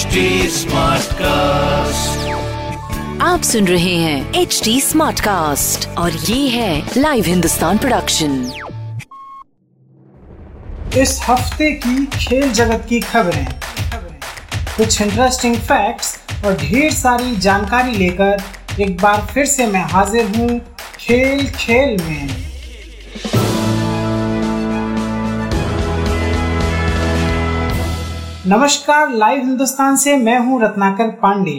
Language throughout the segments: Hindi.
HD कास्ट आप सुन रहे हैं एच डी स्मार्ट कास्ट और ये है लाइव हिंदुस्तान प्रोडक्शन इस हफ़्ते की खेल जगत की खबरें। कुछ इंटरेस्टिंग फैक्ट्स और ढेर सारी जानकारी लेकर एक बार फिर से मैं हाजिर हूँ खेल खेल में। नमस्कार, लाइव हिंदुस्तान से मैं हूँ रत्नाकर पांडे।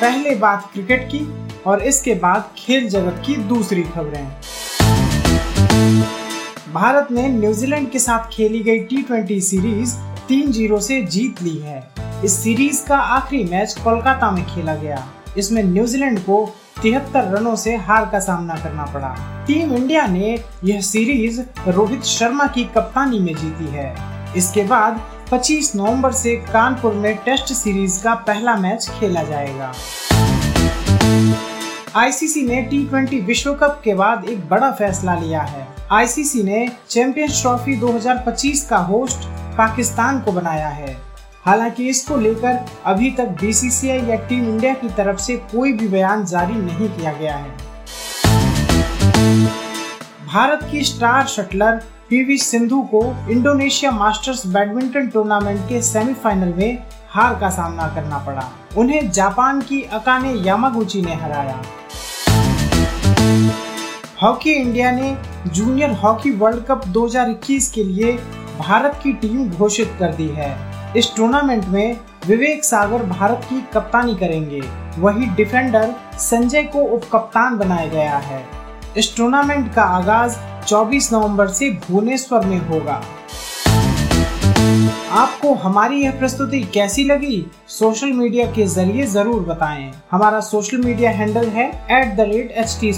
पहले बात क्रिकेट की और इसके बाद खेल जगत की दूसरी खबरें। भारत ने न्यूजीलैंड के साथ खेली गई टी सीरीज़ तीन ज़ीरो से जीत ली है। इस सीरीज़ का आखिरी मैच कोलकाता में खेला गया। इसमें न्यूजीलैंड को तिहत्तर रनों से हार का सामना करना पड़ा। टीम इंडिया ने यह सीरीज़ रोहित शर्मा की कप्तानी में जीती है। इसके बाद 25 नवंबर से कानपुर में टेस्ट सीरीज़ का पहला मैच खेला जाएगा। आईसीसी ने टी विश्व कप के बाद एक बड़ा फैसला लिया है। आईसीसी ने चैंपियंस ट्रॉफी 2025 का होस्ट पाकिस्तान को बनाया है। हालाँकि इसको लेकर अभी तक बीसीसीआई या टीम इंडिया की तरफ़ से कोई भी बयान जारी नहीं किया गया है। भारत की स्टार शटलर पीवी सिंधु को इंडोनेशिया मास्टर्स बैडमिंटन टूर्नामेंट के सेमीफाइनल में हार का सामना करना पड़ा। उन्हें जापान की अकाने यामागुची ने हराया। हॉकी इंडिया ने जूनियर हॉकी वर्ल्ड कप 2021 के लिए भारत की टीम घोषित कर दी है। इस टूर्नामेंट में विवेक सागर भारत की कप्तानी करेंगे। वही डिफेंडर संजय को उप कप्तान बनाया गया है। इस टूर्नामेंट का आगाज़ 24 नवंबर से भुवनेश्वर में होगा। आपको हमारी यह प्रस्तुति कैसी लगी, सोशल मीडिया के ज़रिए ज़रूर बताएँ। हमारा सोशल मीडिया हैंडल है at the rate H T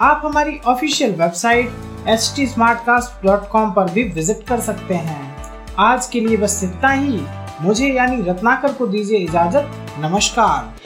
आप हमारी ऑफिशियल वेबसाइट एच टी पर भी विज़िट कर सकते हैं। आज के लिए बस इतना ही। मुझे यानी रत्नाकर को दीजिए इजाज़त। नमस्कार।